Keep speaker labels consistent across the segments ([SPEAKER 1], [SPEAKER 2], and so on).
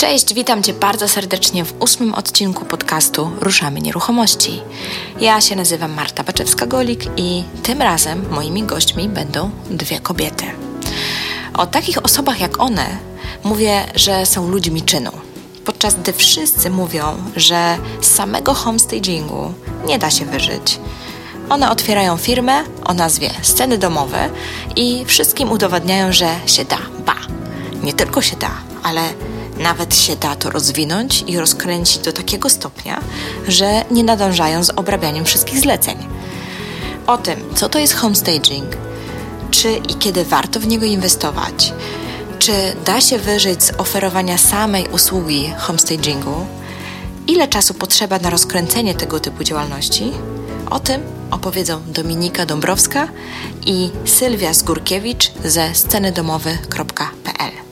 [SPEAKER 1] Cześć, witam Cię bardzo serdecznie w ósmym odcinku podcastu Ruszamy Nieruchomości. Ja się nazywam Marta Baczewska-Golik i tym razem moimi gośćmi będą dwie kobiety. O takich osobach jak one mówię, że są ludźmi czynu. Podczas gdy wszyscy mówią, że z samego homestagingu nie da się wyżyć. One otwierają firmę o nazwie Sceny Domowe i wszystkim udowadniają, że się da. Ba, nie tylko się da, ale nawet się da to rozwinąć i rozkręcić do takiego stopnia, że nie nadążają z obrabianiem wszystkich zleceń. O tym, co to jest homestaging, czy i kiedy warto w niego inwestować, czy da się wyżyć z oferowania samej usługi homestagingu, ile czasu potrzeba na rozkręcenie tego typu działalności, o tym opowiedzą Dominika Dąbrowska i Sylwia Zgórkiewicz ze scenydomowy.pl.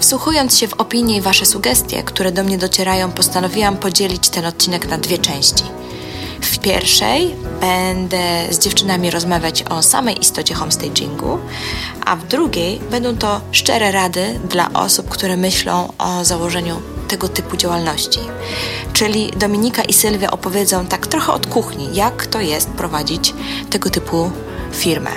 [SPEAKER 1] Wsłuchując się w opinie i Wasze sugestie, które do mnie docierają, postanowiłam podzielić ten odcinek na dwie części. W pierwszej będę z dziewczynami rozmawiać o samej istocie homestagingu, a w drugiej będą to szczere rady dla osób, które myślą o założeniu tego typu działalności. Czyli Dominika i Sylwia opowiedzą tak trochę od kuchni, jak to jest prowadzić tego typu firmę.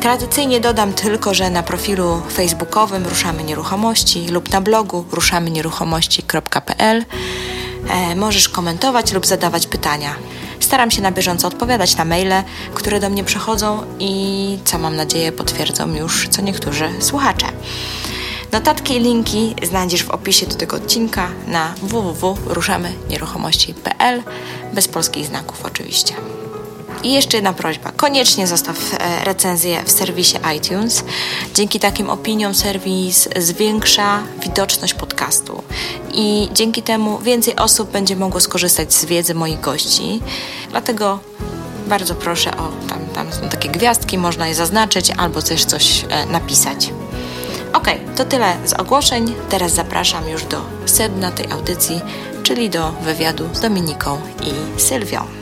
[SPEAKER 1] Tradycyjnie dodam tylko, że na profilu facebookowym Ruszamy Nieruchomości lub na blogu ruszamynieruchomości.pl e, możesz komentować lub zadawać pytania. Staram się na bieżąco odpowiadać na maile, które do mnie przychodzą i co mam nadzieję potwierdzą już co niektórzy słuchacze. Notatki i linki znajdziesz w opisie do tego odcinka na www.ruszamynieruchomości.pl bez polskich znaków oczywiście. I jeszcze jedna prośba. Koniecznie zostaw e, recenzję w serwisie iTunes. Dzięki takim opiniom serwis zwiększa widoczność podcastu i dzięki temu więcej osób będzie mogło skorzystać z wiedzy moich gości. Dlatego bardzo proszę o tam, tam są takie gwiazdki, można je zaznaczyć albo też coś e, napisać. Ok, to tyle z ogłoszeń. Teraz zapraszam już do sedna tej audycji, czyli do wywiadu z Dominiką i Sylwią.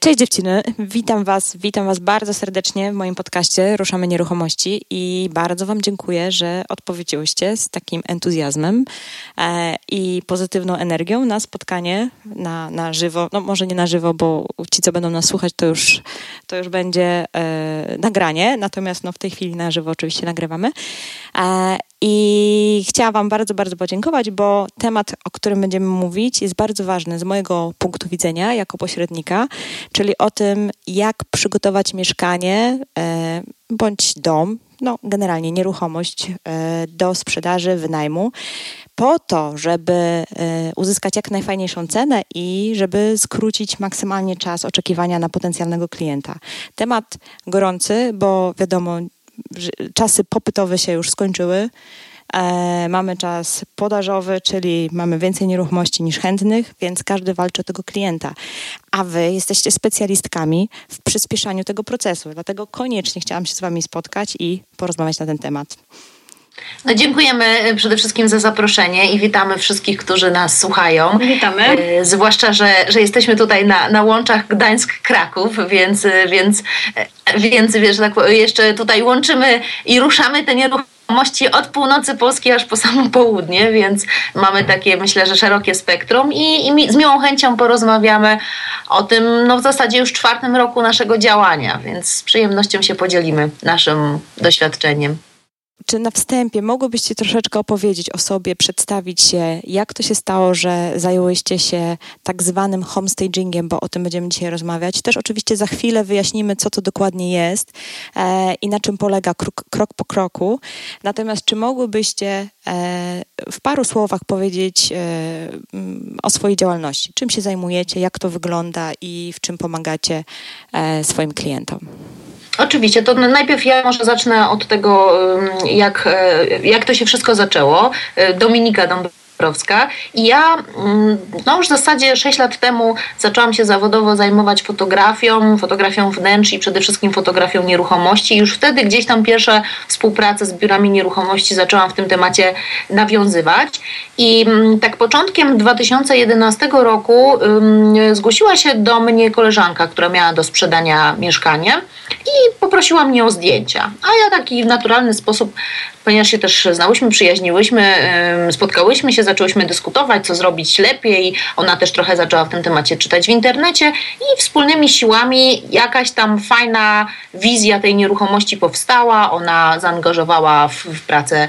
[SPEAKER 1] Cześć dziewczyny, witam was, witam was bardzo serdecznie w moim podcaście Ruszamy Nieruchomości i bardzo wam dziękuję, że odpowiedziałyście z takim entuzjazmem e, i pozytywną energią na spotkanie na, na żywo, no może nie na żywo, bo ci, co będą nas słuchać, to już, to już będzie e, nagranie, natomiast no, w tej chwili na żywo oczywiście nagrywamy. I chciałam Wam bardzo, bardzo podziękować, bo temat, o którym będziemy mówić, jest bardzo ważny z mojego punktu widzenia jako pośrednika, czyli o tym, jak przygotować mieszkanie e, bądź dom, no generalnie nieruchomość e, do sprzedaży, wynajmu, po to, żeby e, uzyskać jak najfajniejszą cenę i żeby skrócić maksymalnie czas oczekiwania na potencjalnego klienta. Temat gorący, bo wiadomo, czasy popytowe się już skończyły. E, mamy czas podażowy, czyli mamy więcej nieruchomości niż chętnych, więc każdy walczy o tego klienta. A wy jesteście specjalistkami w przyspieszaniu tego procesu. Dlatego koniecznie chciałam się z wami spotkać i porozmawiać na ten temat.
[SPEAKER 2] No, dziękujemy e, przede wszystkim za zaproszenie i witamy wszystkich, którzy nas słuchają.
[SPEAKER 3] Witamy.
[SPEAKER 2] E, zwłaszcza, że, że jesteśmy tutaj na, na łączach Gdańsk-Kraków, więc, e, więc, więc wiesz, tak jeszcze tutaj łączymy i ruszamy te nieruchomości od północy Polski aż po samo południe, więc mamy takie, myślę, że szerokie spektrum i, i z miłą chęcią porozmawiamy o tym, no w zasadzie już czwartym roku naszego działania, więc z przyjemnością się podzielimy naszym doświadczeniem.
[SPEAKER 1] Czy na wstępie mogłybyście troszeczkę opowiedzieć o sobie, przedstawić się, jak to się stało, że zajęłyście się tak zwanym homestagingiem, bo o tym będziemy dzisiaj rozmawiać. Też oczywiście za chwilę wyjaśnimy, co to dokładnie jest e, i na czym polega krok, krok po kroku. Natomiast czy mogłybyście e, w paru słowach powiedzieć e, o swojej działalności? Czym się zajmujecie, jak to wygląda i w czym pomagacie e, swoim klientom?
[SPEAKER 2] Oczywiście, to najpierw ja może zacznę od tego, jak, e, jak to się wszystko zaczęło. E, Dominika Dąbrowska. I ja mm, no już w zasadzie 6 lat temu zaczęłam się zawodowo zajmować fotografią, fotografią wnętrz i przede wszystkim fotografią nieruchomości. Już wtedy gdzieś tam pierwsze współprace z biurami nieruchomości zaczęłam w tym temacie nawiązywać. I mm, tak początkiem 2011 roku zgłosiła się do mnie koleżanka, która miała do sprzedania mieszkanie i poprosiła mnie o zdjęcia. A ja taki w naturalny sposób ponieważ się też znałyśmy, przyjaźniłyśmy, spotkałyśmy się, zaczęłyśmy dyskutować, co zrobić lepiej. Ona też trochę zaczęła w tym temacie czytać w internecie i wspólnymi siłami jakaś tam fajna wizja tej nieruchomości powstała. Ona zaangażowała w, w pracę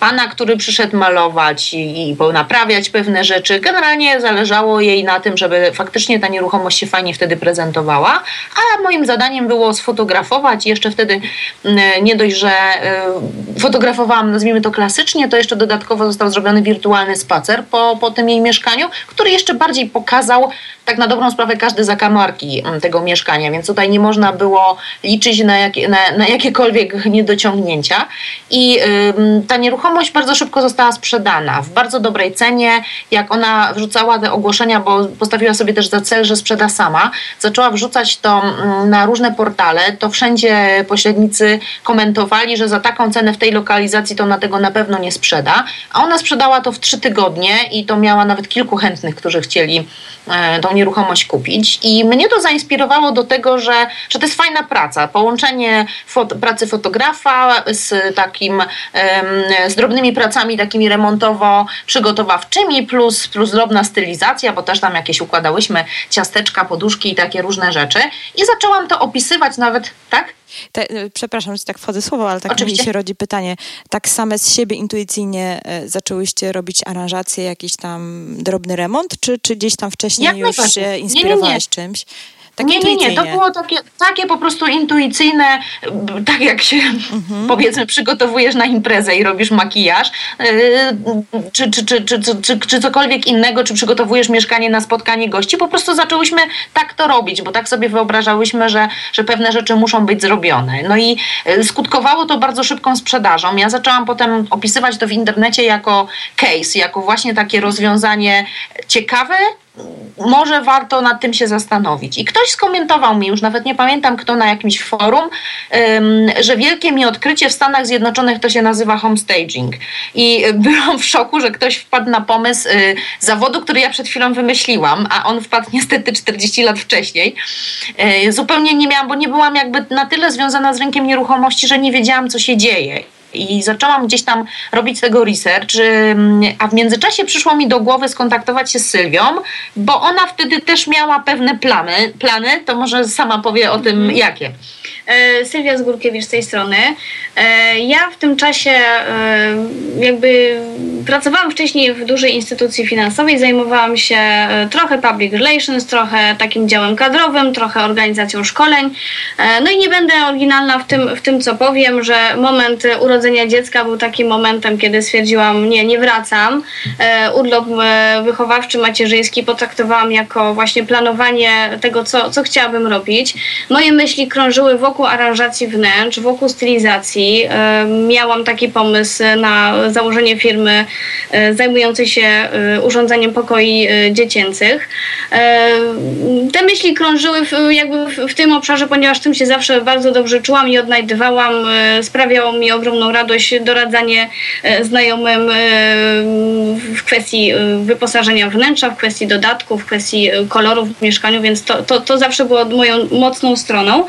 [SPEAKER 2] pana, który przyszedł malować i, i naprawiać pewne rzeczy. Generalnie zależało jej na tym, żeby faktycznie ta nieruchomość się fajnie wtedy prezentowała, a moim zadaniem było sfotografować. Jeszcze wtedy nie dość, że fotografowałam, nazwijmy to klasycznie, to jeszcze dodatkowo został zrobiony wirtualny spacer po, po tym jej mieszkaniu, który jeszcze bardziej pokazał tak na dobrą sprawę każde zakamarki mm, tego mieszkania, więc tutaj nie można było liczyć na, jakie, na, na jakiekolwiek niedociągnięcia. I y, ta nieruchomość bardzo szybko została sprzedana w bardzo dobrej cenie. Jak ona wrzucała te ogłoszenia, bo postawiła sobie też za cel, że sprzeda sama, zaczęła wrzucać to mm, na różne portale, to wszędzie pośrednicy komentowali, że za taką cenę w tej lokalizacji to ona tego na pewno nie sprzeda. A ona sprzedała to w trzy tygodnie i to miała nawet kilku chętnych, którzy chcieli tą nieruchomość nieruchomość kupić. I mnie to zainspirowało do tego, że, że to jest fajna praca. Połączenie fot pracy fotografa z takim, z drobnymi pracami takimi remontowo-przygotowawczymi, plus, plus drobna stylizacja, bo też tam jakieś układałyśmy ciasteczka, poduszki i takie różne rzeczy. I zaczęłam to opisywać nawet, tak?
[SPEAKER 3] Te, e, przepraszam, że tak wchodzę słowo, ale tak Oczywiście. mi się rodzi pytanie. Tak same z siebie intuicyjnie e, zaczęłyście robić aranżację, jakiś tam drobny remont, czy, czy gdzieś tam wcześniej Jak już się inspirowałaś nie, nie, nie. czymś?
[SPEAKER 2] Tak nie, nie, nie, to było takie, takie po prostu intuicyjne, tak jak się mhm. powiedzmy przygotowujesz na imprezę i robisz makijaż, czy, czy, czy, czy, czy, czy cokolwiek innego, czy przygotowujesz mieszkanie na spotkanie gości, po prostu zaczęłyśmy tak to robić, bo tak sobie wyobrażałyśmy, że, że pewne rzeczy muszą być zrobione. No i skutkowało to bardzo szybką sprzedażą. Ja zaczęłam potem opisywać to w internecie jako case, jako właśnie takie rozwiązanie ciekawe, może warto nad tym się zastanowić. I ktoś skomentował mi, już nawet nie pamiętam kto na jakimś forum, że wielkie mi odkrycie w Stanach Zjednoczonych to się nazywa homestaging. I byłam w szoku, że ktoś wpadł na pomysł y, zawodu, który ja przed chwilą wymyśliłam, a on wpadł niestety 40 lat wcześniej. Y, zupełnie nie miałam, bo nie byłam jakby na tyle związana z rynkiem nieruchomości, że nie wiedziałam, co się dzieje. I zaczęłam gdzieś tam robić tego research, a w międzyczasie przyszło mi do głowy skontaktować się z Sylwią, bo ona wtedy też miała pewne plany, plany to może sama powie o tym mhm. jakie.
[SPEAKER 4] E, Sylwia Zgórkiewicz z tej strony. E, ja w tym czasie e, jakby pracowałam wcześniej w dużej instytucji finansowej, zajmowałam się trochę public relations, trochę takim działem kadrowym, trochę organizacją szkoleń. No i nie będę oryginalna w tym, w tym co powiem, że moment urodzenia dziecka był takim momentem, kiedy stwierdziłam, nie, nie wracam. Urlop wychowawczy, macierzyński potraktowałam jako właśnie planowanie tego, co, co chciałabym robić. Moje myśli krążyły wokół wokół aranżacji wnętrz, wokół stylizacji e, miałam taki pomysł na założenie firmy e, zajmującej się e, urządzeniem pokoi dziecięcych. Te myśli krążyły jakby w, tym obszarze, ponieważ tym się zawsze bardzo dobrze czułam i odnajdywałam. Sprawiało mi ogromną radość doradzanie znajomym w kwestii wyposażenia wnętrza, w kwestii dodatków, w kwestii kolorów w mieszkaniu, więc to, to, to zawsze było moją mocną stroną.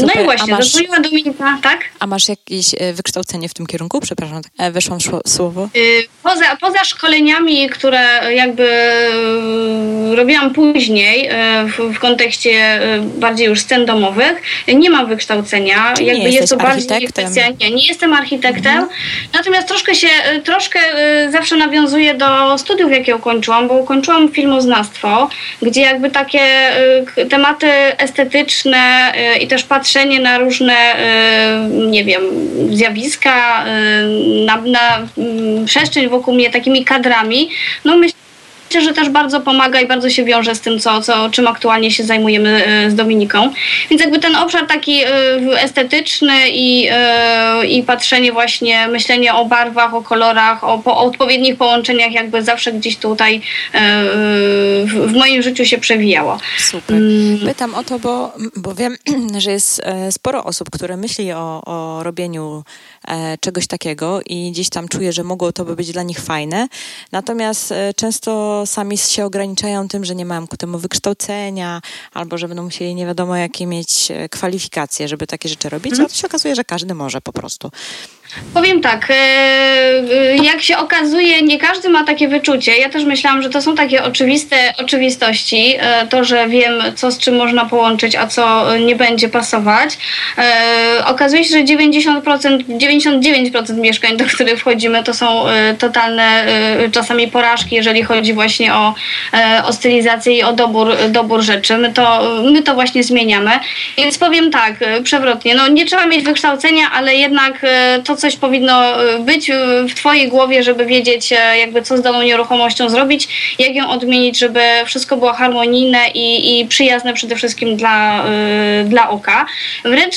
[SPEAKER 4] Super. No i właśnie, masz, zadzwoniła Dominika, tak?
[SPEAKER 3] A masz jakieś e, wykształcenie w tym kierunku? Przepraszam, tak, e, wyszłam słowo.
[SPEAKER 4] Y, poza, poza szkoleniami, które jakby e, robiłam później w, w kontekście bardziej już scen domowych, nie mam wykształcenia.
[SPEAKER 3] Czyli jakby jest to bardziej kwestia.
[SPEAKER 4] Nie, nie jestem architektem, mhm. natomiast troszkę się, troszkę zawsze nawiązuję do studiów, jakie ukończyłam, bo ukończyłam filmoznawstwo, gdzie jakby takie tematy estetyczne i też patrzenie na różne, e, nie wiem, zjawiska, e, na, na mm, przestrzeń wokół mnie takimi kadrami, no myślę, że też bardzo pomaga i bardzo się wiąże z tym, co, co, czym aktualnie się zajmujemy e, z Dominiką. Więc jakby ten obszar taki e, estetyczny i, e, i patrzenie właśnie, myślenie o barwach, o kolorach, o, o odpowiednich połączeniach jakby zawsze gdzieś tutaj w, w moim życiu się przewijało.
[SPEAKER 3] Super. Mm. Pytam o to, bo, bo wiem, że jest sporo osób, które myśli o, o robieniu czegoś takiego i gdzieś tam czuje, że mogło to by być dla nich fajne. Natomiast często sami się ograniczają tym, że nie mają ku temu wykształcenia, albo że będą musieli nie wiadomo jakie mieć e, kwalifikacje, żeby takie rzeczy robić, mm. a to się okazuje, że każdy może po prostu.
[SPEAKER 4] Powiem tak, e, e, jak się okazuje, nie każdy ma takie wyczucie. Ja też myślałam, że to są takie oczywiste oczywistości, e, to, że wiem, co z czym można połączyć, a co nie będzie pasować. Okazuje się, że 90%, 99% mieszkań, do których wchodzimy, to są totalne czasami porażki, jeżeli chodzi właśnie o, o stylizację i o dobór, dobór rzeczy. My to, my to właśnie zmieniamy. Więc powiem tak, przewrotnie, no nie trzeba mieć wykształcenia, ale jednak to, coś powinno y, być y, w Twojej głowie, żeby wiedzieć, e, jakby co z daną nieruchomością zrobić, jak ją odmienić, żeby wszystko było harmonijne i, i przyjazne przede wszystkim dla, dla oka. Wręcz,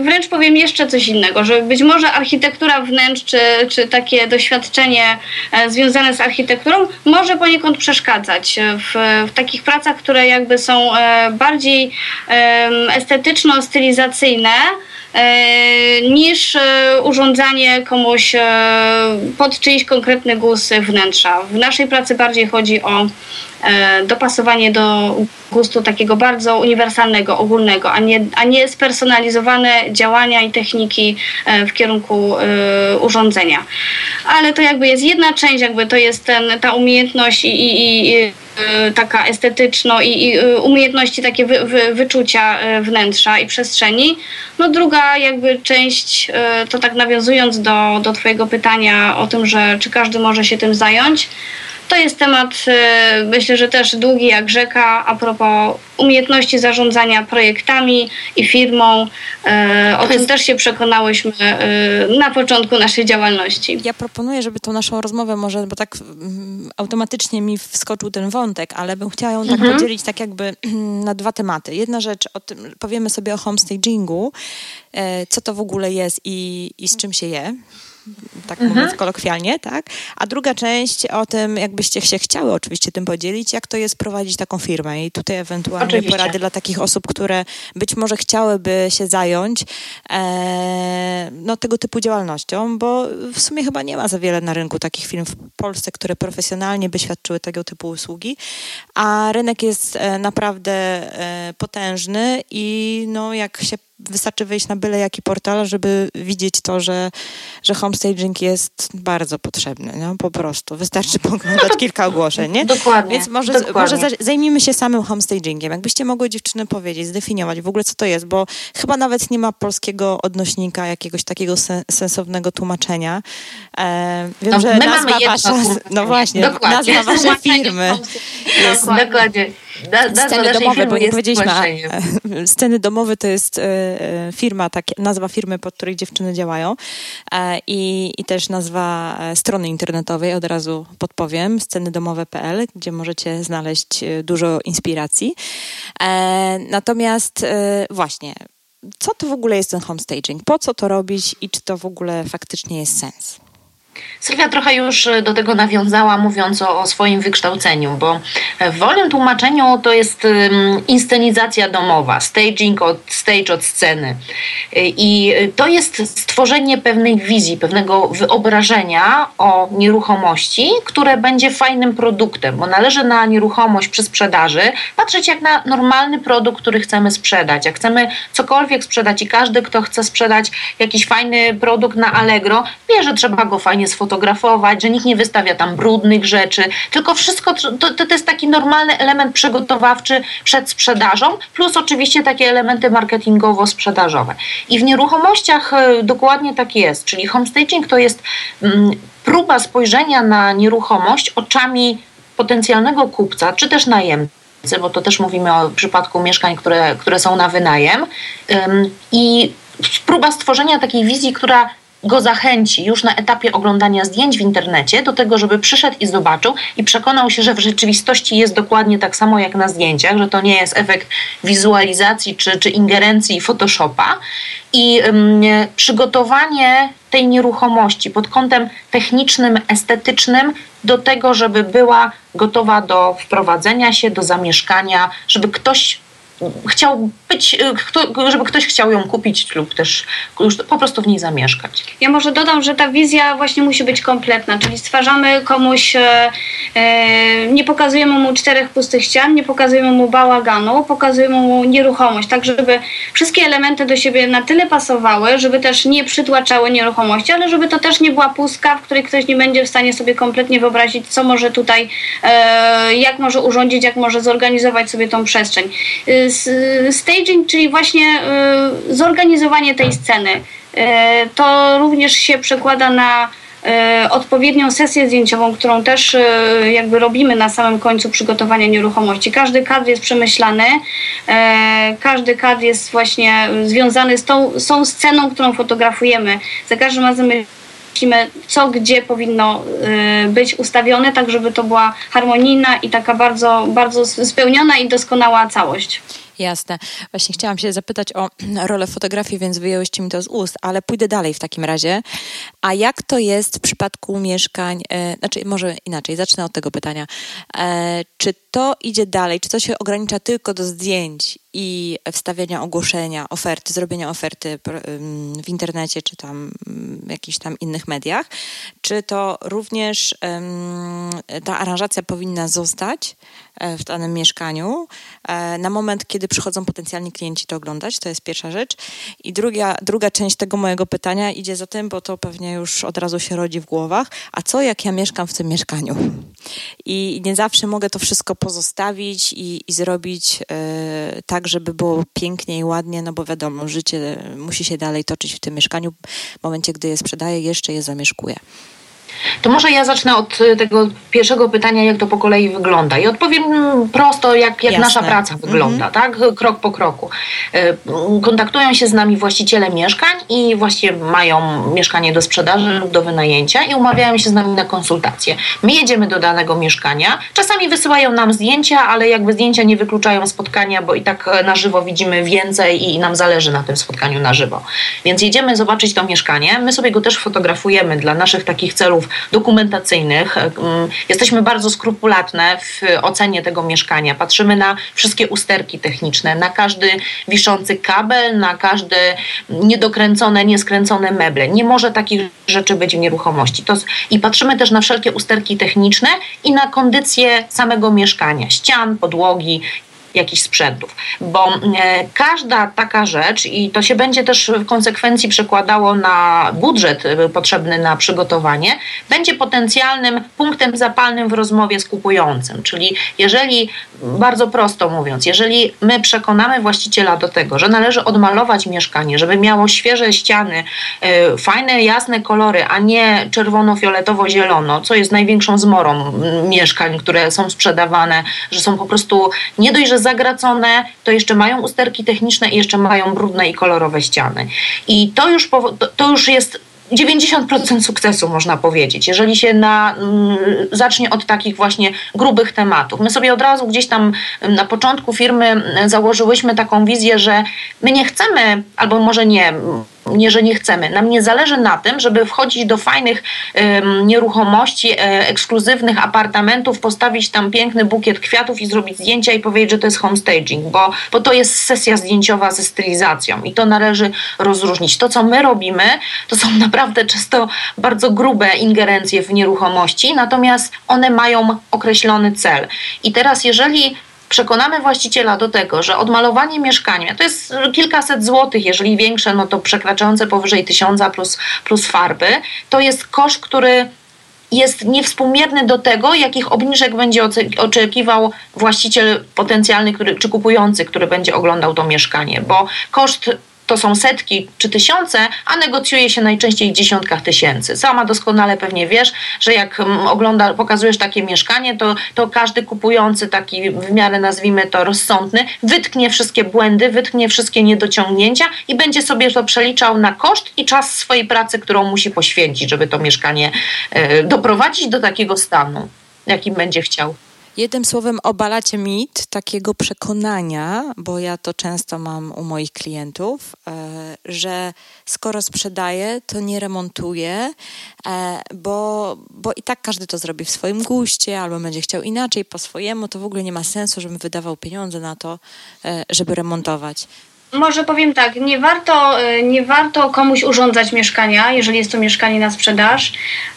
[SPEAKER 4] wręcz powiem jeszcze coś innego, że być może architektura wnętrz, czy, czy takie doświadczenie e, związane z architekturą może poniekąd przeszkadzać w, w takich pracach, które jakby są e, bardziej estetyczno-stylizacyjne, E, niż e, urządzanie komuś e, pod czyjś konkretny gust wnętrza. W naszej pracy bardziej chodzi o dopasowanie do gustu takiego bardzo uniwersalnego, ogólnego, a nie, a nie spersonalizowane działania i techniki w kierunku urządzenia. Ale to jakby jest jedna część, jakby to jest ten, ta umiejętność i, i, i taka estetyczno i, i y, umiejętności takie wy, wy, wyczucia y, wnętrza i przestrzeni. No druga jakby część, to tak nawiązując do, do Twojego pytania o tym, że czy każdy może się tym zająć, to jest temat, e, myślę, że też długi jak rzeka, a propos umiejętności zarządzania projektami i firmą. E, o tym też się przekonałyśmy e, na początku naszej działalności.
[SPEAKER 3] Ja proponuję, żeby tą naszą rozmowę może, bo tak mm, automatycznie mi wskoczył ten wątek, ale bym chciała ją tak mhm. podzielić tak jakby na dwa tematy. Jedna rzecz, o tym, powiemy sobie o homestagingu, co to w ogóle jest i, i z czym się je tak mhm. mówiąc kolokwialnie, tak? A druga część o tym, jakbyście się chciały oczywiście tym podzielić, jak to jest prowadzić taką firmę i tutaj ewentualnie oczywiście. porady dla takich osób, które być może chciałyby się zająć e, no, tego typu działalnością, bo w sumie chyba nie ma za wiele na rynku takich firm w Polsce, które profesjonalnie by świadczyły tego typu usługi, a rynek jest e, naprawdę e, potężny i no, jak się wystarczy wejść na byle jaki portal, żeby widzieć to, że, że homestaging jest bardzo potrzebny, no, po prostu. Wystarczy poglądać kilka ogłoszeń, nie?
[SPEAKER 2] Dokładnie.
[SPEAKER 3] Więc może,
[SPEAKER 2] dokładnie.
[SPEAKER 3] może zajmijmy się samym homestagingiem. Jakbyście mogły dziewczyny powiedzieć, zdefiniować w ogóle, co to jest, bo chyba nawet nie ma polskiego odnośnika, jakiegoś takiego sensownego tłumaczenia.
[SPEAKER 2] E, wiem, no, że nazwa wasza,
[SPEAKER 3] no właśnie, dokładnie. nazwa waszej firmy
[SPEAKER 2] jest... Dokładnie.
[SPEAKER 3] Da, sceny domowe, bo nie powiedzieliśmy, a, sceny domowe to jest e, firma, tak, nazwa firmy, pod której dziewczyny działają e, i, i też nazwa strony internetowej, od razu podpowiem, scenydomowe.pl, gdzie możecie znaleźć dużo inspiracji. Natomiast właśnie, co to w ogóle jest ten homestaging? Po co to robić i czy to w ogóle faktycznie jest sens?
[SPEAKER 2] Sylwia trochę już e, do tego nawiązała, mówiąc o, o, swoim wykształceniu, bo w wolnym tłumaczeniu to jest inscenizacja domowa, staging od stage od sceny. E, I to jest stworzenie pewnej wizji, pewnego wyobrażenia o nieruchomości, które będzie fajnym produktem, bo należy na nieruchomość przy sprzedaży patrzeć jak na normalny produkt, który chcemy sprzedać. Jak chcemy cokolwiek sprzedać i każdy, kto chce sprzedać jakiś fajny produkt na Allegro, wie, że trzeba go fajnie sfotografować, że nikt nie wystawia tam brudnych rzeczy, tylko wszystko to, to jest taki normalny element przygotowawczy przed sprzedażą, plus oczywiście takie elementy marketingowo-sprzedażowe. I w nieruchomościach e, dokładnie tak jest, czyli homestaging to jest mm, próba spojrzenia na nieruchomość oczami potencjalnego kupca, czy też najemcy bo to też mówimy o przypadku mieszkań, które, które są na wynajem. I próba stworzenia takiej wizji, która go zachęci już na etapie oglądania zdjęć w internecie do tego, żeby przyszedł i zobaczył i przekonał się, że w rzeczywistości jest dokładnie tak samo jak na zdjęciach, że to nie jest efekt wizualizacji czy, czy ingerencji Photoshopa. I przygotowanie tej nieruchomości pod kątem technicznym, estetycznym do tego, żeby była gotowa do wprowadzenia się, do zamieszkania, żeby ktoś chciał być, y, żeby ktoś chciał ją kupić lub też po prostu w niej zamieszkać.
[SPEAKER 4] Ja może dodam, że ta wizja właśnie musi być kompletna, czyli stwarzamy komuś, e, e, nie pokazujemy mu czterech pustych ścian, nie pokazujemy mu bałaganu, pokazujemy mu nieruchomość, tak żeby wszystkie elementy do siebie na tyle pasowały, żeby też nie przytłaczały nieruchomości, ale żeby to też nie była pustka, w której ktoś nie będzie w stanie sobie kompletnie wyobrazić, co może tutaj, e, jak może urządzić, jak może zorganizować sobie tą przestrzeń y, staging, czyli właśnie y, zorganizowanie tej sceny. Y, to również się przekłada na y, odpowiednią sesję zdjęciową, którą też jakby robimy na samym końcu przygotowania nieruchomości. Każdy kadr jest przemyślany, każdy kadr jest właśnie związany z tą, z tą sceną, którą fotografujemy. Za każdym razem co gdzie powinno być ustawione, tak żeby to była harmonijna i taka bardzo, bardzo spełniona i doskonała całość.
[SPEAKER 3] Jasne. Właśnie chciałam się zapytać o rolę fotografii, więc wyjęłyście mi to z ust, ale pójdę dalej w takim razie. A jak to jest w przypadku mieszkań, e, znaczy może inaczej, zacznę od tego pytania. E, czy to idzie dalej, czy to się ogranicza tylko do zdjęć i wstawiania ogłoszenia, oferty, zrobienia oferty w internecie, czy tam jakichś tam innych mediach, czy to również ta aranżacja powinna zostać e, w danym mieszkaniu e, na moment, kiedy przychodzą potencjalni klienci to oglądać, to jest pierwsza rzecz. I druga, druga część tego mojego pytania idzie za tym, bo to pewnie już od razu się rodzi w głowach, a co jak ja mieszkam w tym mieszkaniu? I nie zawsze mogę to wszystko pozostawić i, i zrobić e, tak, żeby było pięknie i ładnie, no bo wiadomo, życie musi się dalej toczyć w tym mieszkaniu. W momencie, gdy je sprzedaję, jeszcze je zamieszkuję.
[SPEAKER 2] To może ja zacznę od y, tego pierwszego pytania, jak to po kolei wygląda. I odpowiem prosto, jak, jak nasza praca wygląda, mhm. tak? Krok po kroku. Y, kontaktują się z nami właściciele mieszkań i właściwie mają mieszkanie do sprzedaży lub do wynajęcia i umawiają się z nami na konsultacje. My jedziemy do danego mieszkania. Czasami wysyłają nam zdjęcia, ale jakby zdjęcia nie wykluczają spotkania, bo i tak e, na żywo widzimy więcej i nam zależy na tym spotkaniu na żywo. Więc jedziemy zobaczyć to mieszkanie. My sobie go też fotografujemy dla naszych takich celów dokumentacyjnych. Jesteśmy bardzo skrupulatne w ocenie tego mieszkania. Patrzymy na wszystkie usterki techniczne, na każdy wiszący kabel, na każde niedokręcone, nieskręcone meble. Nie może takich rzeczy być w nieruchomości. To, I patrzymy też na wszelkie usterki techniczne i na kondycję samego mieszkania, ścian, podłogi jakichś sprzętów, bo e, każda taka rzecz i to się będzie też w konsekwencji przekładało na budżet e, potrzebny na przygotowanie, będzie potencjalnym punktem zapalnym w rozmowie z kupującym. Czyli jeżeli, bardzo prosto mówiąc, jeżeli my przekonamy właściciela do tego, że należy odmalować mieszkanie, żeby miało świeże ściany, e, fajne, jasne kolory, a nie czerwono-fioletowo-zielono, co jest największą zmorą mieszkań, które są sprzedawane, że są po prostu nie dość, że zagracone, to jeszcze mają usterki techniczne i jeszcze mają brudne i kolorowe ściany. I to już, to już jest 90% sukcesu, można powiedzieć, jeżeli się na, mm, zacznie od takich właśnie grubych tematów. My sobie od razu gdzieś tam na początku firmy założyłyśmy taką wizję, że my nie chcemy, albo może nie, nie, że nie chcemy. Nam nie zależy na tym, żeby wchodzić do fajnych nieruchomości, e, ekskluzywnych apartamentów, postawić tam piękny bukiet kwiatów i zrobić zdjęcia i powiedzieć, że to jest homestaging, bo, bo to jest sesja zdjęciowa ze stylizacją i to należy rozróżnić. To, co my robimy, to są naprawdę często bardzo grube ingerencje w nieruchomości, natomiast one mają określony cel. I teraz, jeżeli przekonamy właściciela do tego, że odmalowanie mieszkania to jest kilkaset złotych, jeżeli większe, no to przekraczające powyżej tysiąca plus, plus farby, to jest koszt, który jest niewspółmierny do tego, jakich obniżek będzie oczekiwał właściciel potencjalny który, czy kupujący, który będzie oglądał to mieszkanie, bo koszt to są setki czy tysiące, a negocjuje się najczęściej w dziesiątkach tysięcy. Sama doskonale pewnie wiesz, że jak mm, ogląda, pokazujesz takie mieszkanie, to, to każdy kupujący taki w miarę nazwijmy to rozsądny, wytknie wszystkie błędy, wytknie wszystkie niedociągnięcia i będzie sobie to przeliczał na koszt i czas swojej pracy, którą musi poświęcić, żeby to mieszkanie e, doprowadzić do takiego stanu, jakim będzie chciał.
[SPEAKER 3] Jednym słowem, obalacie mit takiego przekonania, bo ja to często mam u moich klientów, e, że skoro sprzedaję, to nie remontuję, e, bo, bo i tak każdy to zrobi w swoim guście, albo będzie chciał inaczej, po swojemu, to w ogóle nie ma sensu, żebym wydawał pieniądze na to, e, żeby remontować.
[SPEAKER 4] Może powiem tak, nie warto, e, nie warto komuś urządzać mieszkania, jeżeli jest to mieszkanie na sprzedaż.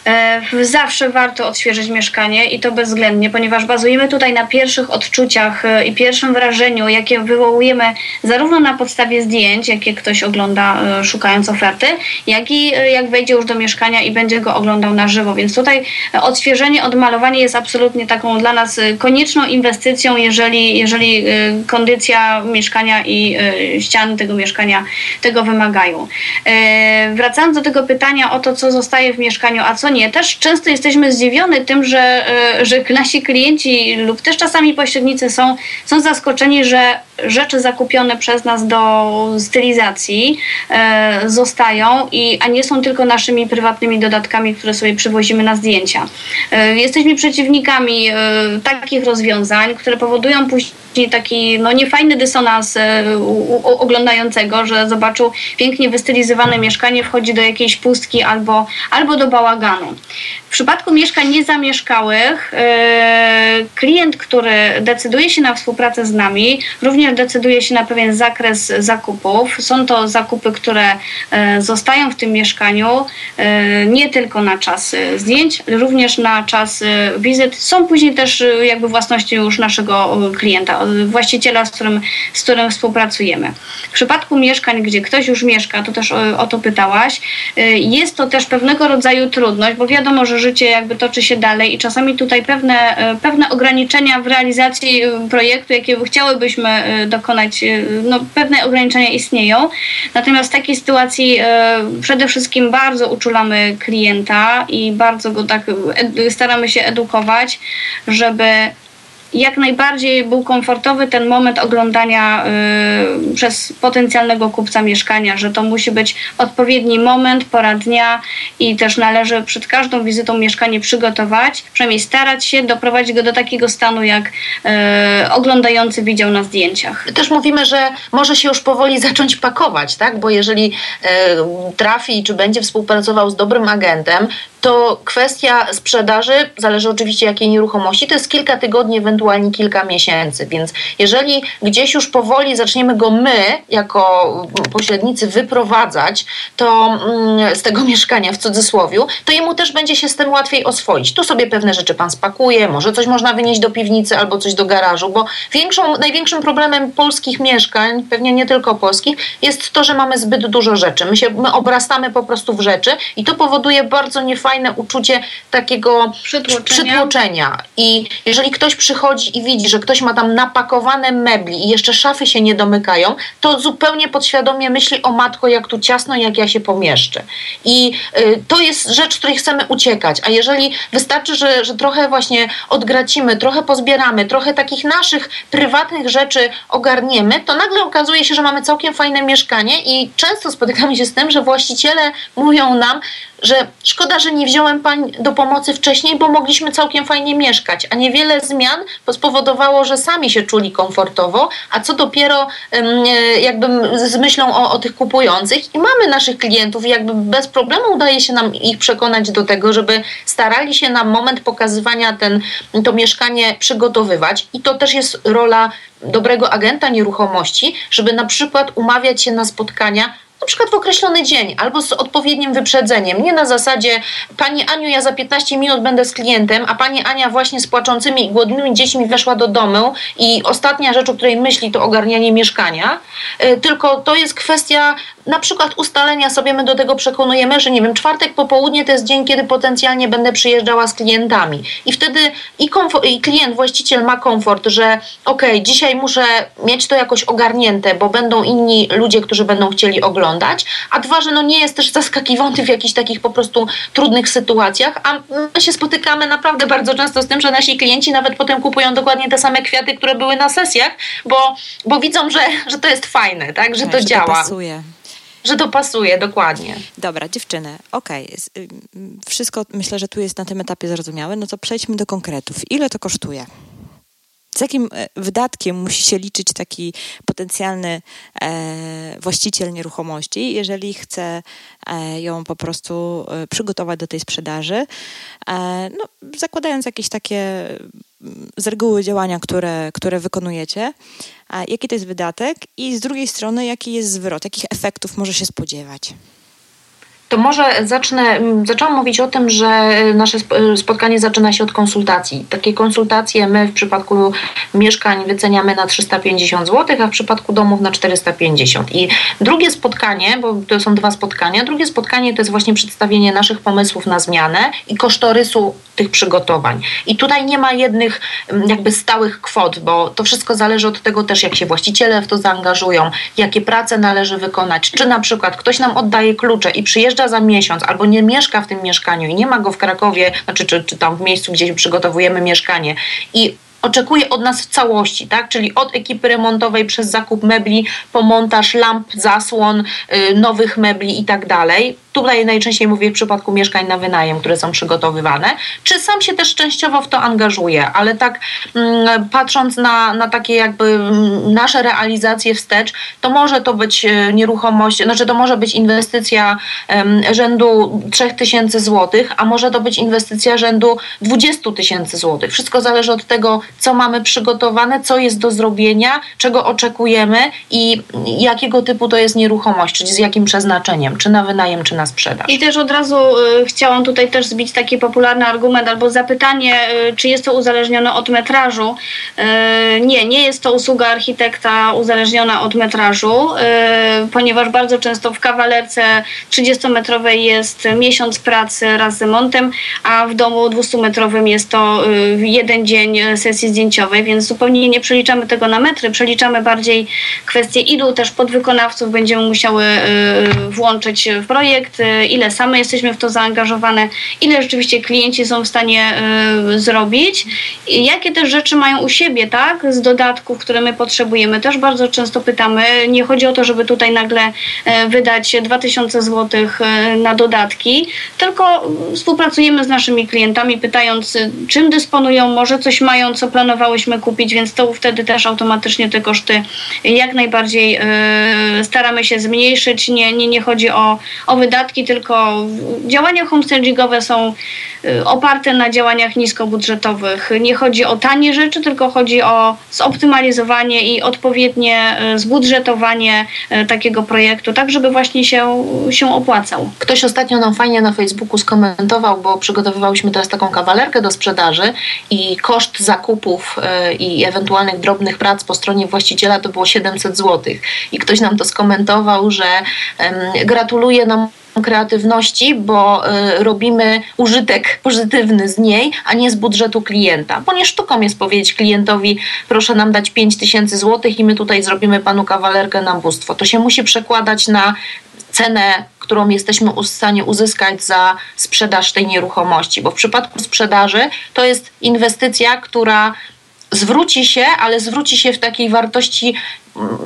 [SPEAKER 4] E, zawsze warto odświeżyć mieszkanie i to bezwzględnie, ponieważ bazujemy tutaj na pierwszych odczuciach e, i pierwszym wrażeniu, jakie wywołujemy zarówno na podstawie zdjęć, jakie ktoś ogląda szukając oferty, jak i jak wejdzie już do mieszkania i będzie go oglądał na żywo. Więc tutaj odświeżenie, odmalowanie jest absolutnie taką dla nas konieczną inwestycją, jeżeli, jeżeli kondycja mieszkania i ściany tego mieszkania tego wymagają. E, wracając do tego pytania o to, co zostaje w mieszkaniu, a co nie, też często jesteśmy zdziwieni tym, że, e, że nasi klienci lub też czasami pośrednicy są, są zaskoczeni, że rzeczy zakupione przez nas do stylizacji e, zostają, i, a nie są tylko naszymi prywatnymi dodatkami, które sobie przywozimy na zdjęcia. Jesteśmy przeciwnikami takich rozwiązań, które powodują później taki no, niefajny dysonans u, oglądającego, że zobaczył pięknie wystylizowane mieszkanie, wchodzi do jakiejś pustki albo, albo do bałaganu. W przypadku mieszkań niezamieszkałych, yy, klient, który decyduje się na współpracę z nami, również decyduje się na pewien zakres zakupów. Są to zakupy, które yy, zostają w tym mieszkaniu yy, nie tylko na czas zdjęć, również na czas wizyt. Są później też jakby własnością już naszego klienta, właściciela, z którym, z którym współpracujemy. W przypadku mieszkań, gdzie ktoś już mieszka, to też o, o to pytałaś, jest to też pewnego rodzaju trudność, bo wiadomo, że życie jakby toczy się dalej i czasami tutaj pewne, e, pewne ograniczenia w realizacji e, projektu, jakiego chciałybyśmy e, dokonać, no pewne ograniczenia istnieją. Natomiast w takiej sytuacji przede wszystkim bardzo uczulamy klienta i bardzo go tak staramy się edukować, żeby jak najbardziej był komfortowy ten moment oglądania y, przez potencjalnego kupca mieszkania, że to musi być odpowiedni moment, pora dnia i też należy przed każdą wizytą mieszkanie przygotować, przynajmniej starać się doprowadzić go do takiego stanu, jak y, oglądający widział na zdjęciach.
[SPEAKER 2] Też mówimy, że może się już powoli zacząć pakować, tak? bo jeżeli y, trafi czy będzie współpracował z dobrym agentem, to kwestia sprzedaży, zależy oczywiście jakiej nieruchomości, to jest kilka tygodni, ewentualnie kilka miesięcy. Więc jeżeli gdzieś już powoli zaczniemy go my, jako pośrednicy, wyprowadzać, to mm, z tego mieszkania w cudzysłowie, to jemu też będzie się z tym łatwiej oswoić. Tu sobie pewne rzeczy pan spakuje, może coś można wynieść do piwnicy albo coś do garażu, bo większą, największym problemem polskich mieszkań, pewnie nie tylko polskich, jest to, że mamy zbyt dużo rzeczy. My się my obrastamy po prostu w rzeczy i to powoduje bardzo niefajne fajne uczucie takiego przytłoczenia. przytłoczenia. I jeżeli ktoś przychodzi i widzi, że ktoś ma tam napakowane mebli i jeszcze szafy się nie domykają, to zupełnie podświadomie myśli o matko, jak tu ciasno, jak ja się pomieszczę. I y, to jest rzecz, której chcemy uciekać. A jeżeli wystarczy, że, że trochę właśnie odgracimy, trochę pozbieramy, trochę takich naszych prywatnych rzeczy ogarniemy, to nagle okazuje się, że mamy całkiem fajne mieszkanie i często spotykamy się z tym, że właściciele mówią nam, że szkoda, że nie wziąłem pań do pomocy wcześniej, bo mogliśmy całkiem fajnie mieszkać, a niewiele zmian spowodowało, że sami się czuli komfortowo, a co dopiero jakby z myślą o, o tych kupujących. I mamy naszych klientów i jakby bez problemu udaje się nam ich przekonać do tego, żeby starali się na moment pokazywania ten, to mieszkanie przygotowywać. I to też jest rola dobrego agenta nieruchomości, żeby na przykład umawiać się na spotkania na przykład w określony dzień albo z odpowiednim wyprzedzeniem. Nie na zasadzie Pani Aniu, ja za 15 minut będę z klientem, a Pani Ania właśnie z płaczącymi i głodnymi dziećmi weszła do domu i ostatnia rzecz, o której myśli, to ogarnianie mieszkania. Y, tylko to jest kwestia na przykład ustalenia sobie, my do tego przekonujemy, że nie wiem, czwartek popołudnie to jest dzień, kiedy potencjalnie będę przyjeżdżała z klientami. I wtedy i, i klient, właściciel ma komfort, że okej, okay, dzisiaj muszę mieć to jakoś ogarnięte, bo będą inni ludzie, którzy będą chcieli oglądać, a dwa, że no nie jest też zaskakiwany w jakichś takich po prostu trudnych sytuacjach, a my się spotykamy naprawdę bardzo często z tym, że nasi klienci nawet potem kupują dokładnie te same kwiaty, które były na sesjach, bo, bo widzą, że, że to jest fajne, tak, że to że działa. To
[SPEAKER 3] pasuje.
[SPEAKER 2] Że to pasuje, dokładnie.
[SPEAKER 3] Dobra, dziewczyny, okej. Okay. Wszystko myślę, że tu jest na tym etapie zrozumiałe. No to przejdźmy do konkretów. Ile to kosztuje? Z jakim e, wydatkiem musi się liczyć taki potencjalny e, właściciel nieruchomości, jeżeli chce e, ją po prostu e, przygotować do tej sprzedaży, e, no, zakładając jakieś takie z reguły działania, które, które wykonujecie, jaki to jest wydatek? I z drugiej strony, jaki jest zwrot, jakich efektów może się spodziewać
[SPEAKER 2] to może zacznę, zaczęłam mówić o tym, że nasze spotkanie zaczyna się od konsultacji. Takie konsultacje my w przypadku mieszkań wyceniamy na 350 zł, a w przypadku domów na 450. I drugie spotkanie, bo to są dwa spotkania, drugie spotkanie to jest właśnie przedstawienie naszych pomysłów na zmianę i kosztorysu tych przygotowań. I tutaj nie ma jednych jakby stałych kwot, bo to wszystko zależy od tego też, jak się właściciele w to zaangażują, jakie prace należy wykonać, czy na przykład ktoś nam oddaje klucze i przyjeżdża za miesiąc albo nie mieszka w tym mieszkaniu i nie ma go w Krakowie, znaczy czy, czy tam w miejscu, gdzie przygotowujemy mieszkanie i oczekuje od nas w całości, tak? czyli od ekipy remontowej przez zakup mebli, po montaż lamp, zasłon, yy, nowych mebli i tak dalej tutaj najczęściej mówię w przypadku mieszkań na wynajem, które są przygotowywane, czy sam się też częściowo w to angażuje, ale tak mm, patrząc na, na takie jakby mm, nasze realizacje wstecz, to może to być e, nieruchomość, znaczy to może być inwestycja rzędu 3000 zł, a może to być inwestycja rzędu 20 tysięcy złotych. Wszystko zależy od tego, co mamy przygotowane, co jest do zrobienia, czego oczekujemy i jakiego typu to jest nieruchomość, czyli z jakim przeznaczeniem, czy na wynajem, czy na na sprzedaż.
[SPEAKER 4] I też od razu y, chciałam tutaj też zbić taki popularny argument albo zapytanie, y, czy jest to uzależnione od metrażu. Y, nie, nie jest to usługa architekta uzależniona od metrażu, ponieważ bardzo często w kawalerce 30-metrowej jest miesiąc pracy raz z remontem, a w domu 200-metrowym jest to jeden dzień sesji zdjęciowej, więc zupełnie nie przeliczamy tego na metry, przeliczamy bardziej kwestię, ilu też podwykonawców będziemy musiały włączyć w projekt, Y, ile same jesteśmy w to zaangażowane, ile rzeczywiście klienci są w stanie y, zrobić, jakie też rzeczy mają u siebie, tak, z dodatków, które my potrzebujemy. Też bardzo często pytamy, nie chodzi o to, żeby tutaj nagle y, wydać 2000 zł na dodatki, tylko współpracujemy z naszymi klientami, pytając, czym dysponują, może coś mają, co planowałyśmy kupić, więc to wtedy też automatycznie te koszty jak najbardziej staramy się zmniejszyć. Nie, nie, nie chodzi o, o wydatki, tylko działania homestagingowe są y, oparte na działaniach niskobudżetowych. Nie chodzi o tanie rzeczy, tylko chodzi o zoptymalizowanie i odpowiednie y, zbudżetowanie y, takiego projektu, tak żeby właśnie się, się opłacał.
[SPEAKER 2] Ktoś ostatnio nam fajnie na Facebooku skomentował, bo przygotowywałyśmy teraz taką kawalerkę do sprzedaży i koszt zakupów i ewentualnych drobnych prac po stronie właściciela to było 700 zł. I ktoś nam to skomentował, że um, gratuluje nam kreatywności, bo y, robimy użytek pozytywny z niej, a nie z budżetu klienta. Bo nie sztuką jest powiedzieć klientowi, proszę nam dać 5 tysięcy złotych i my tutaj zrobimy panu kawalerkę na bóstwo. To się musi przekładać na cenę, którą jesteśmy w stanie uzyskać za sprzedaż tej nieruchomości, bo w przypadku sprzedaży to jest inwestycja, która zwróci się, ale zwróci się w takiej wartości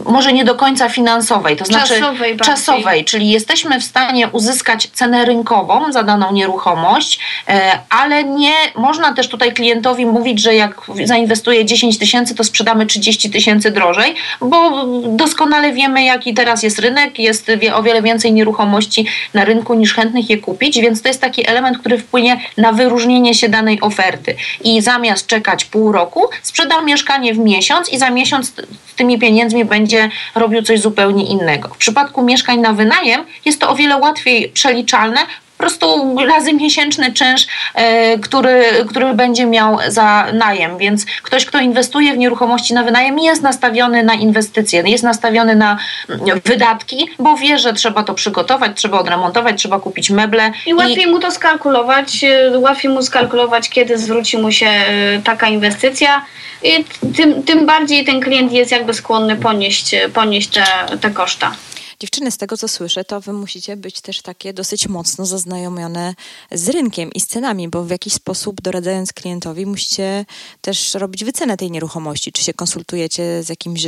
[SPEAKER 2] może nie do końca finansowej, to znaczy
[SPEAKER 4] czasowej,
[SPEAKER 2] czasowej, czyli jesteśmy w stanie uzyskać cenę rynkową za daną nieruchomość, e, ale nie można też tutaj klientowi mówić, że jak zainwestuje 10 tysięcy, to sprzedamy 30 tysięcy drożej, bo doskonale wiemy, jaki teraz jest rynek, jest o wiele więcej nieruchomości na rynku niż chętnych je kupić, więc to jest taki element, który wpłynie na wyróżnienie się danej oferty. I zamiast czekać pół roku, sprzedam mieszkanie w miesiąc i za miesiąc z tymi pieniędzmi będzie robił coś zupełnie innego. W przypadku mieszkań na wynajem jest to o wiele łatwiej przeliczalne, po prostu razy miesięczny czynsz, e, który, który będzie miał za najem. Więc ktoś, kto inwestuje w nieruchomości na wynajem, jest nastawiony na inwestycje, jest nastawiony na mm, wydatki, bo wie, że trzeba to przygotować, trzeba odremontować, trzeba kupić meble.
[SPEAKER 4] I łatwiej i... mu to skalkulować, e, łatwiej mu skalkulować, kiedy zwróci mu się e, taka inwestycja. I tym, tym bardziej ten klient jest jakby skłonny ponieść, ponieść te, te koszta.
[SPEAKER 3] Dziewczyny, z tego co słyszę, to wy musicie być też takie dosyć mocno zaznajomione z rynkiem i z cenami, bo w jakiś sposób doradzając klientowi musicie też robić wycenę tej nieruchomości. Czy się konsultujecie z jakimiś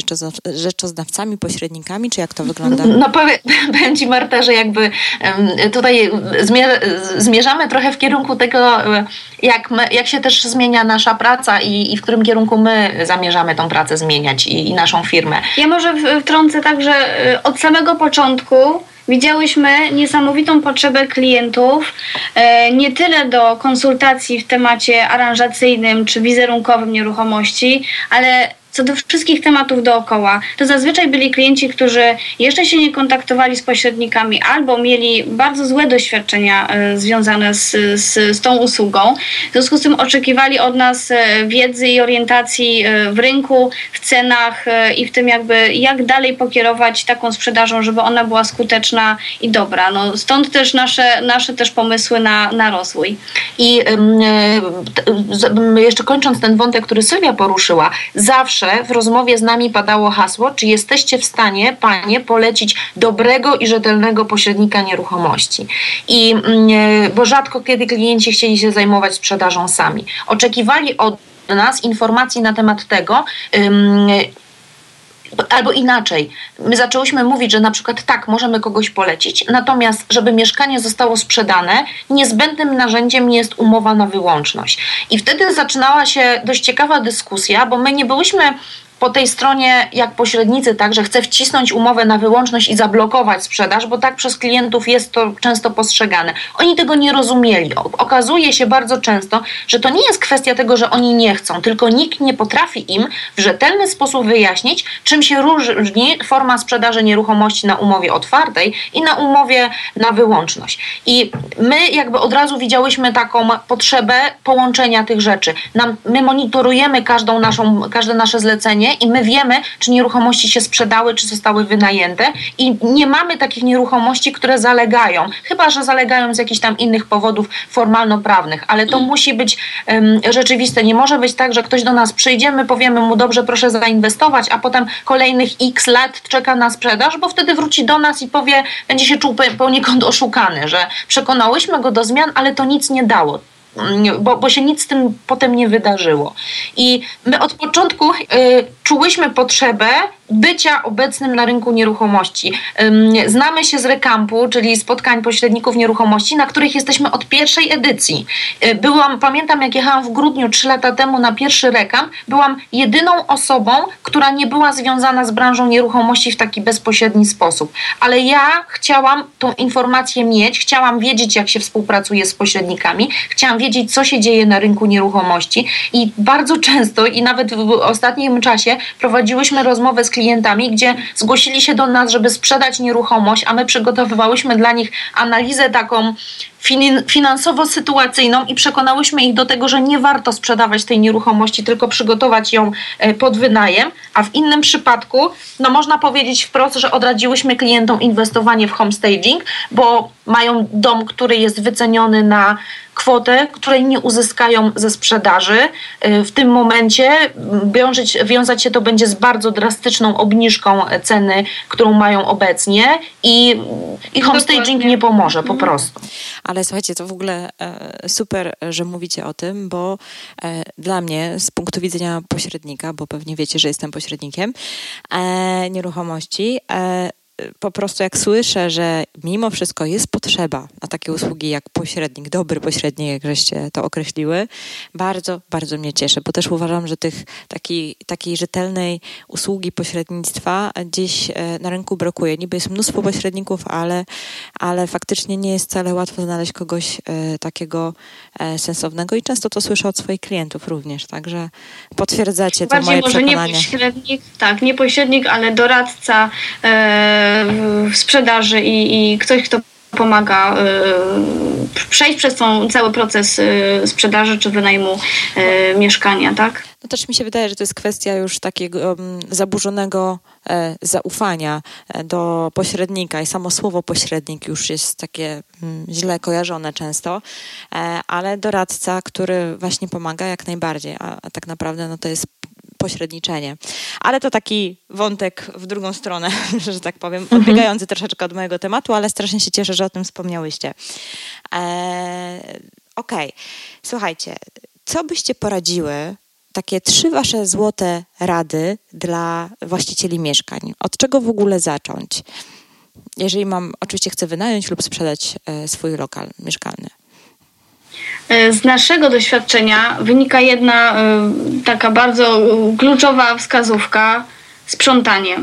[SPEAKER 3] rzeczoznawcami, pośrednikami, czy jak to wygląda?
[SPEAKER 2] No powiem Ci Marta, że jakby tutaj zmierzamy trochę w kierunku tego, jak, my, jak się też zmienia nasza praca i, i w którym kierunku my zamierzamy tą pracę zmieniać i, i naszą firmę.
[SPEAKER 4] Ja może wtrącę tak, że y, od samego początku widziałyśmy niesamowitą potrzebę klientów, e, nie tyle do konsultacji w temacie aranżacyjnym czy wizerunkowym nieruchomości, ale co do wszystkich tematów dookoła, to zazwyczaj byli klienci, którzy jeszcze się nie kontaktowali z pośrednikami albo mieli bardzo złe doświadczenia e, związane z, z, z tą usługą. W związku z tym oczekiwali od nas e, wiedzy i orientacji e, w rynku, w cenach i w tym jakby jak dalej pokierować taką sprzedażą, żeby ona była skuteczna i dobra. No, stąd też nasze, nasze też pomysły na, na rozwój.
[SPEAKER 2] I jeszcze kończąc ten wątek, który Sylwia poruszyła, zawsze w rozmowie z nami padało hasło, czy jesteście w stanie, panie, polecić dobrego i rzetelnego pośrednika nieruchomości. I, mm, e, bo rzadko kiedy klienci chcieli się zajmować sprzedażą sami. Oczekiwali od nas informacji na temat tego, Albo inaczej, my zaczęłyśmy mówić, że na przykład tak, możemy kogoś polecić, natomiast, żeby mieszkanie zostało sprzedane, niezbędnym narzędziem jest umowa na wyłączność. I wtedy zaczynała się dość ciekawa dyskusja, bo my nie byłyśmy po tej stronie jak pośrednicy także chce wcisnąć umowę na wyłączność i zablokować sprzedaż, bo tak przez klientów jest to często postrzegane. Oni tego nie rozumieli. Okazuje się bardzo często, że to nie jest kwestia tego, że oni nie chcą, tylko nikt nie potrafi im w rzetelny sposób wyjaśnić, czym się różni forma sprzedaży nieruchomości na umowie otwartej i na umowie na wyłączność. I my jakby od razu widziałyśmy taką potrzebę połączenia tych rzeczy. Nam, my monitorujemy każdą naszą, każde nasze zlecenie i my wiemy, czy nieruchomości się sprzedały, czy zostały wynajęte. I nie mamy takich nieruchomości, które zalegają, chyba że zalegają z jakichś tam innych powodów formalno-prawnych, ale to musi być um, rzeczywiste. Nie może być tak, że ktoś do nas przyjdzie, my powiemy mu dobrze, proszę zainwestować, a potem kolejnych x lat czeka na sprzedaż, bo wtedy wróci do nas i powie, będzie się czuł poniekąd oszukany, że przekonałyśmy go do zmian, ale to nic nie dało bo, bo się nic z tym potem nie wydarzyło. I my od początku y, czułyśmy potrzebę bycia obecnym na rynku nieruchomości. Znamy się z rekampu, czyli spotkań pośredników nieruchomości, na których jesteśmy od pierwszej edycji. Y, byłam, pamiętam jak jechałam w grudniu trzy lata temu na pierwszy rekam, byłam jedyną osobą, która nie była związana z branżą nieruchomości w taki bezpośredni sposób. Ale ja chciałam tą informację mieć, chciałam wiedzieć, jak się współpracuje z pośrednikami, chciałam wiedzieć, co się dzieje na rynku nieruchomości i bardzo często i nawet w ostatnim czasie prowadziłyśmy rozmowę z klientami, gdzie zgłosili się do nas, żeby sprzedać nieruchomość, a my przygotowywałyśmy dla nich analizę taką finansowo-sytuacyjną i przekonałyśmy ich do tego, że nie warto sprzedawać tej nieruchomości, tylko przygotować ją e, pod wynajem, a w innym przypadku, no można powiedzieć wprost, że odradziłyśmy klientom inwestowanie w homestaging, bo mają dom, który jest wyceniony na kwotę, której nie uzyskają ze sprzedaży. Y, w tym momencie wiązać, wiązać się to będzie z bardzo drastyczną obniżką ceny, którą mają obecnie i, i homestaging nie pomoże po mhm. prostu.
[SPEAKER 3] Ale słuchajcie, to w ogóle e, super, że mówicie o tym, bo e, dla mnie z punktu widzenia pośrednika, bo pewnie wiecie, że jestem pośrednikiem e, nieruchomości, po prostu jak słyszę, że mimo wszystko jest potrzeba na takie usługi jak pośrednik, dobry pośrednik, jak żeście to określiły, bardzo, bardzo mnie cieszy, bo też uważam, że tych takiej, takiej rzetelnej usługi pośrednictwa gdzieś e, na rynku brakuje. Niby jest mnóstwo pośredników, ale, ale faktycznie nie jest wcale łatwo znaleźć kogoś e, takiego e, sensownego i często to słyszę od swoich klientów również, także potwierdzacie to Bardziej moje może przekonanie.
[SPEAKER 4] nie pośrednik, tak, nie pośrednik, ale doradca, w sprzedaży i, i ktoś, kto pomaga przejść przez tą cały proces sprzedaży czy wynajmu mieszkania, tak?
[SPEAKER 3] No też mi się wydaje, że to jest kwestia już takiego um, zaburzonego e, zaufania e, do pośrednika i samo słowo pośrednik już jest takie um, źle kojarzone często, e, ale doradca, który właśnie pomaga jak najbardziej, a, a tak naprawdę no to jest pośredniczenie. Ale to taki wątek w drugą stronę, że tak powiem, mhm. odbiegający troszeczkę od mojego tematu, ale strasznie się cieszę, że o tym wspomniałyście. E, Okej, okay. słuchajcie, co byście poradziły takie trzy wasze złote rady dla właścicieli mieszkań. Od czego w ogóle zacząć? Jeżeli mam, oczywiście chcę wynająć lub sprzedać e, swój lokal mieszkalny.
[SPEAKER 4] E, z naszego doświadczenia wynika jedna e, taka bardzo kluczowa wskazówka, sprzątanie.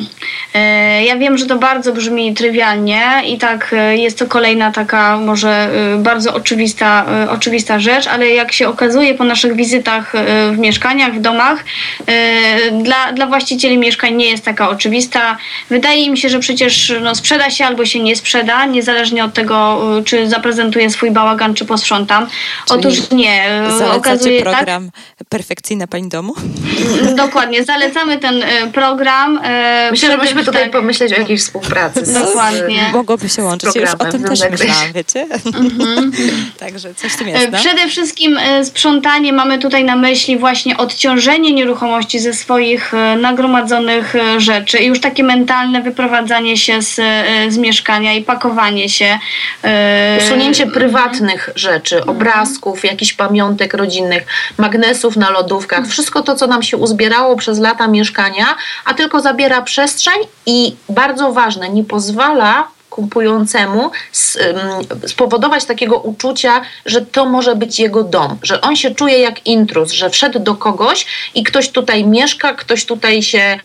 [SPEAKER 4] E, ja wiem, że to bardzo brzmi trywialnie i tak e, jest to kolejna taka może e, bardzo oczywista, oczywista rzecz, ale jak się okazuje po naszych wizytach w mieszkaniach, w domach, dla, dla właścicieli mieszkań nie jest taka oczywista. Wydaje mi się, że przecież no, sprzeda się albo się nie sprzeda, niezależnie od tego, czy zaprezentuję swój bałagan, czy posprzątam.
[SPEAKER 3] Czyli Otóż nie. Okazuje program tak? Perfekcyjna Pani Domu?
[SPEAKER 4] Dokładnie. Zalecamy ten program
[SPEAKER 2] E, Myślę, że musimy tutaj tak. pomyśleć o jakiejś współpracy. Z,
[SPEAKER 3] Dokładnie. Mogłoby się łączyć. Już o tym też myślałam, wiecie? Mhm. Także coś w tym jest. No?
[SPEAKER 4] Przede wszystkim e, sprzątanie mamy tutaj na myśli właśnie odciążenie nieruchomości ze swoich e, nagromadzonych rzeczy i już takie mentalne wyprowadzanie się z, z mieszkania i pakowanie się.
[SPEAKER 2] Usunięcie prywatnych rzeczy, obrazków, jakichś pamiątek rodzinnych, magnesów na lodówkach, wszystko to, co nam się uzbierało przez lata mieszkania, a tylko tylko zabiera przestrzeń i bardzo ważne, nie pozwala kupującemu spowodować takiego uczucia, że to może być jego dom, że on się czuje jak intruz, że wszedł do kogoś i ktoś tutaj mieszka, ktoś tutaj się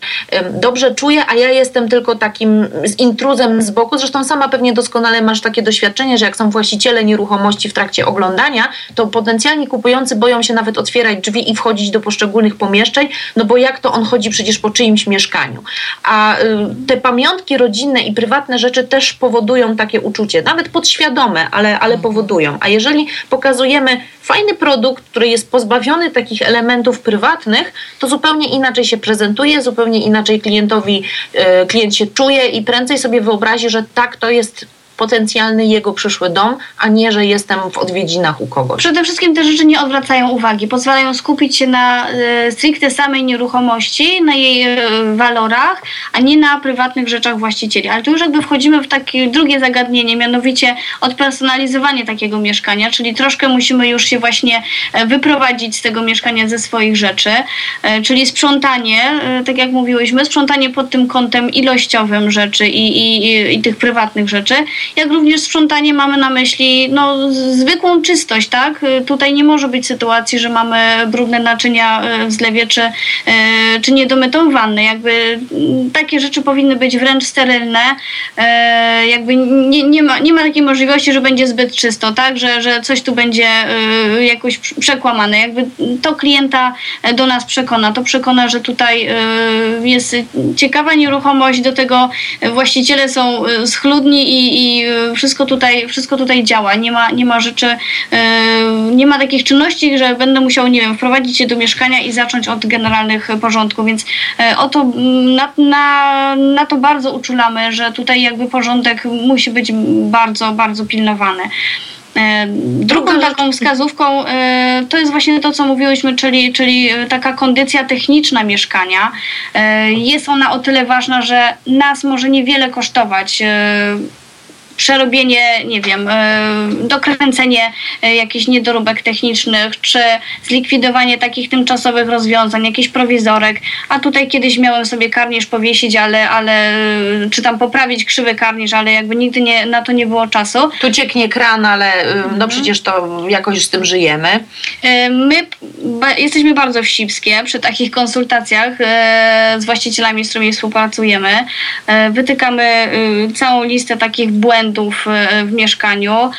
[SPEAKER 2] dobrze czuje, a ja jestem tylko takim intruzem z boku. Zresztą sama pewnie doskonale masz takie doświadczenie, że jak są właściciele nieruchomości w trakcie oglądania, to potencjalni kupujący boją się nawet otwierać drzwi i wchodzić do poszczególnych pomieszczeń, no bo jak to on chodzi przecież po czyimś mieszkaniu. A y, te pamiątki rodzinne i prywatne rzeczy też powodują takie uczucie, nawet podświadome, ale, ale mhm. powodują. A jeżeli pokazujemy fajny produkt, który jest pozbawiony takich elementów prywatnych, to zupełnie inaczej się prezentuje, zupełnie inaczej klientowi, e, klient się czuje i prędzej sobie wyobrazi, że tak to jest potencjalny jego przyszły dom, a nie, że jestem w odwiedzinach u kogoś.
[SPEAKER 4] Przede wszystkim te rzeczy nie odwracają uwagi, pozwalają skupić się na e, stricte samej nieruchomości, na jej e, walorach, a nie na prywatnych rzeczach właścicieli. Ale tu już jakby wchodzimy w takie drugie zagadnienie, mianowicie odpersonalizowanie takiego mieszkania, czyli troszkę musimy już się właśnie e, wyprowadzić z tego mieszkania ze swoich rzeczy, czyli sprzątanie, tak jak mówiłyśmy, sprzątanie pod tym kątem ilościowym rzeczy i, i, i tych prywatnych rzeczy jak również sprzątanie mamy na myśli no, zwykłą czystość, tak? Tutaj nie może być sytuacji, że mamy brudne naczynia e, w zlewie czy, e, czy niedomytą wannę. Jakby takie rzeczy powinny być wręcz sterylne. Jakby nie, nie, ma, nie ma takiej możliwości, że będzie zbyt czysto, tak? Że, że coś tu będzie jakoś przekłamane. Jakby to klienta do nas przekona. To przekona, że tutaj jest ciekawa nieruchomość, do tego właściciele są schludni i, i Y, wszystko tutaj, wszystko tutaj działa. Nie ma, nie ma rzeczy, y, nie ma takich czynności, że będę musiał, nie wiem, wprowadzić się do mieszkania i zacząć od generalnych porządków, więc y, o to, na, na, na to bardzo uczulamy, że tutaj jakby porządek musi być bardzo, bardzo pilnowany. Drugą taką wskazówką to jest właśnie to, co mówiłyśmy, czyli, czyli taka kondycja techniczna mieszkania. Jest ona o tyle ważna, że nas może niewiele kosztować przerobienie, nie wiem, e, dokręcenie e, jakichś niedoróbek technicznych, czy zlikwidowanie takich tymczasowych rozwiązań, jakiś prowizorek. A tutaj kiedyś miałem sobie karnisz powiesić, ale, ale czy tam poprawić krzywy karnisz, ale jakby nigdy nie, na to nie było czasu.
[SPEAKER 2] Tu cieknie kran, ale no mhm. przecież to jakoś z tym żyjemy.
[SPEAKER 4] E, my jesteśmy bardzo wścibskie przy takich konsultacjach z właścicielami, z którymi współpracujemy. Wytykamy całą listę takich błędów, e, w mieszkaniu.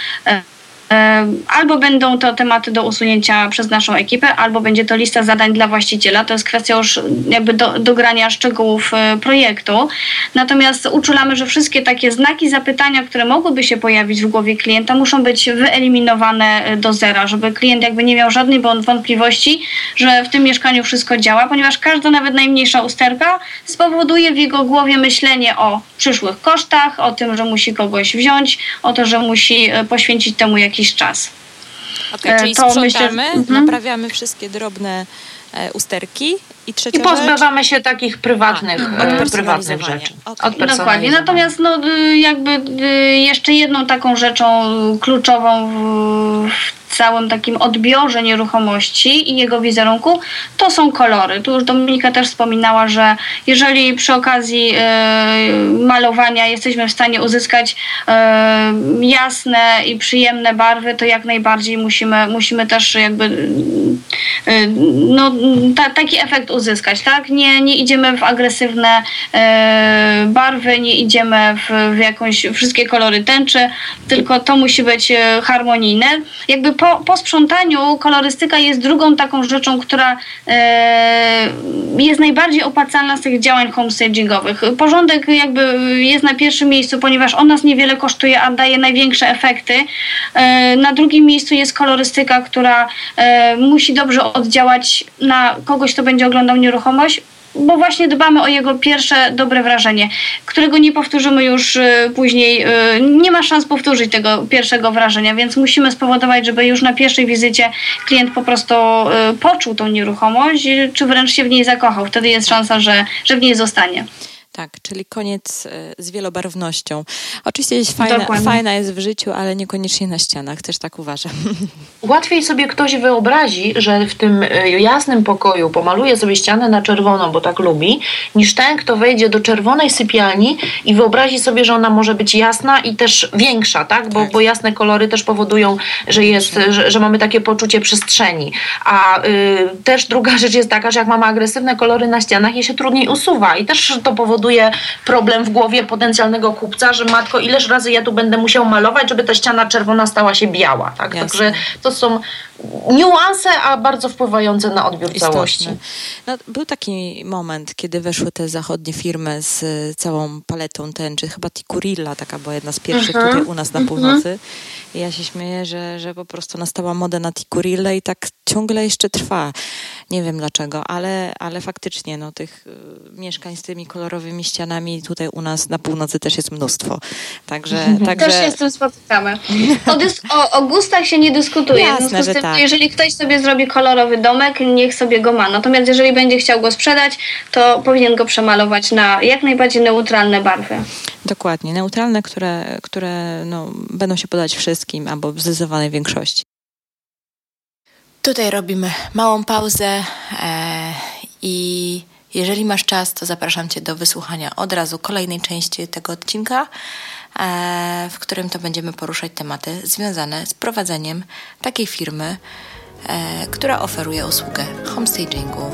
[SPEAKER 4] E, albo będą to tematy do usunięcia przez naszą ekipę, albo będzie to lista zadań dla właściciela. To jest kwestia już jakby do, dogrania szczegółów e, projektu. Natomiast uczulamy, że wszystkie takie znaki zapytania, które mogłyby się pojawić w głowie klienta, muszą być wyeliminowane e, do zera, żeby klient jakby nie miał żadnej wątpliwości, że w tym mieszkaniu wszystko działa, ponieważ każda nawet najmniejsza usterka spowoduje w jego głowie myślenie o przyszłych kosztach, o tym, że musi kogoś wziąć, o to, że musi poświęcić temu jakiś czas.
[SPEAKER 3] Okay, czyli to sprzątamy, myślę, mhm. naprawiamy wszystkie drobne e, usterki i
[SPEAKER 2] I pozbywamy rzecz? się takich prywatnych, A, e, prywatnych rzeczy.
[SPEAKER 4] Okay. Od Dokładnie. Natomiast no, jakby jeszcze jedną taką rzeczą kluczową w całym takim odbiorze nieruchomości i jego wizerunku, to są kolory. Tu już Dominika też wspominała, że jeżeli przy okazji e, malowania jesteśmy w stanie uzyskać e, jasne i przyjemne barwy, to jak najbardziej musimy, musimy też jakby no, ta, taki efekt uzyskać, tak? Nie, nie idziemy w agresywne e, barwy, nie idziemy w, w jakąś wszystkie kolory tęczy, tylko to musi być e, harmonijne. Jakby po, po sprzątaniu kolorystyka jest drugą taką rzeczą, która e, jest najbardziej opłacalna z tych działań homestagingowych. Porządek jakby jest na pierwszym miejscu, ponieważ on nas niewiele kosztuje, a daje największe efekty. E, na drugim miejscu jest kolorystyka, która e, musi dobrze oddziałać na kogoś, kto będzie oglądał nieruchomość, bo właśnie dbamy o jego pierwsze dobre wrażenie, którego nie powtórzymy już y, później. Y, nie ma szans powtórzyć tego pierwszego wrażenia, więc musimy spowodować, żeby już na pierwszej wizycie klient po prostu y, poczuł tą nieruchomość, czy wręcz się w niej zakochał. Wtedy jest szansa, że, że w niej zostanie.
[SPEAKER 3] Tak, czyli koniec e, z wielobarwnością. Oczywiście jest fajna, fajna jest w życiu, ale niekoniecznie na ścianach, też tak uważam.
[SPEAKER 2] Łatwiej sobie ktoś wyobrazi, że w tym e, jasnym pokoju pomaluje sobie ścianę na czerwoną, bo tak lubi, niż ten, kto wejdzie do czerwonej sypialni i wyobrazi sobie, że ona może być jasna i też większa, tak? Bo, tak. bo jasne kolory też powodują, że, jest, że, że mamy takie poczucie przestrzeni. A y, też druga rzecz jest taka, że jak mamy agresywne kolory na ścianach, je się trudniej usuwa i też to powoduje, powoduje problem w głowie potencjalnego kupca, że matko, ileż razy ja tu będę musiał malować, żeby ta ściana czerwona stała się biała. Tak? Także to są niuanse, a bardzo wpływające na odbiór Istotne. całości.
[SPEAKER 3] No, był taki moment, kiedy weszły te zachodnie firmy z całą paletą tęczy, chyba Tikurilla taka była jedna z pierwszych uh-huh. tutaj u nas na mhm. północy. I ja się śmieję, że, że po prostu nastała moda na Tikurille i tak ciągle jeszcze trwa. Nie wiem dlaczego, ale, ale faktycznie no, tych y, mieszkań z tymi kolorowymi ścianami tutaj u nas na północy też jest mnóstwo. Także, także...
[SPEAKER 4] Też się z tym spotykamy. O, dys- o, o gustach się nie dyskutuje.
[SPEAKER 3] Jasne, że tak.
[SPEAKER 4] Jeżeli ktoś sobie zrobi kolorowy domek, niech sobie go ma. Natomiast jeżeli będzie chciał go sprzedać, to powinien go przemalować na jak najbardziej neutralne barwy.
[SPEAKER 3] Dokładnie, neutralne, które, które no, będą się podać wszystkim albo w zdecydowanej większości.
[SPEAKER 1] Tutaj robimy małą pauzę e, i jeżeli masz czas, to zapraszam Cię do wysłuchania od razu kolejnej części tego odcinka, e, w którym to będziemy poruszać tematy związane z prowadzeniem takiej firmy, e, która oferuje usługę homestagingu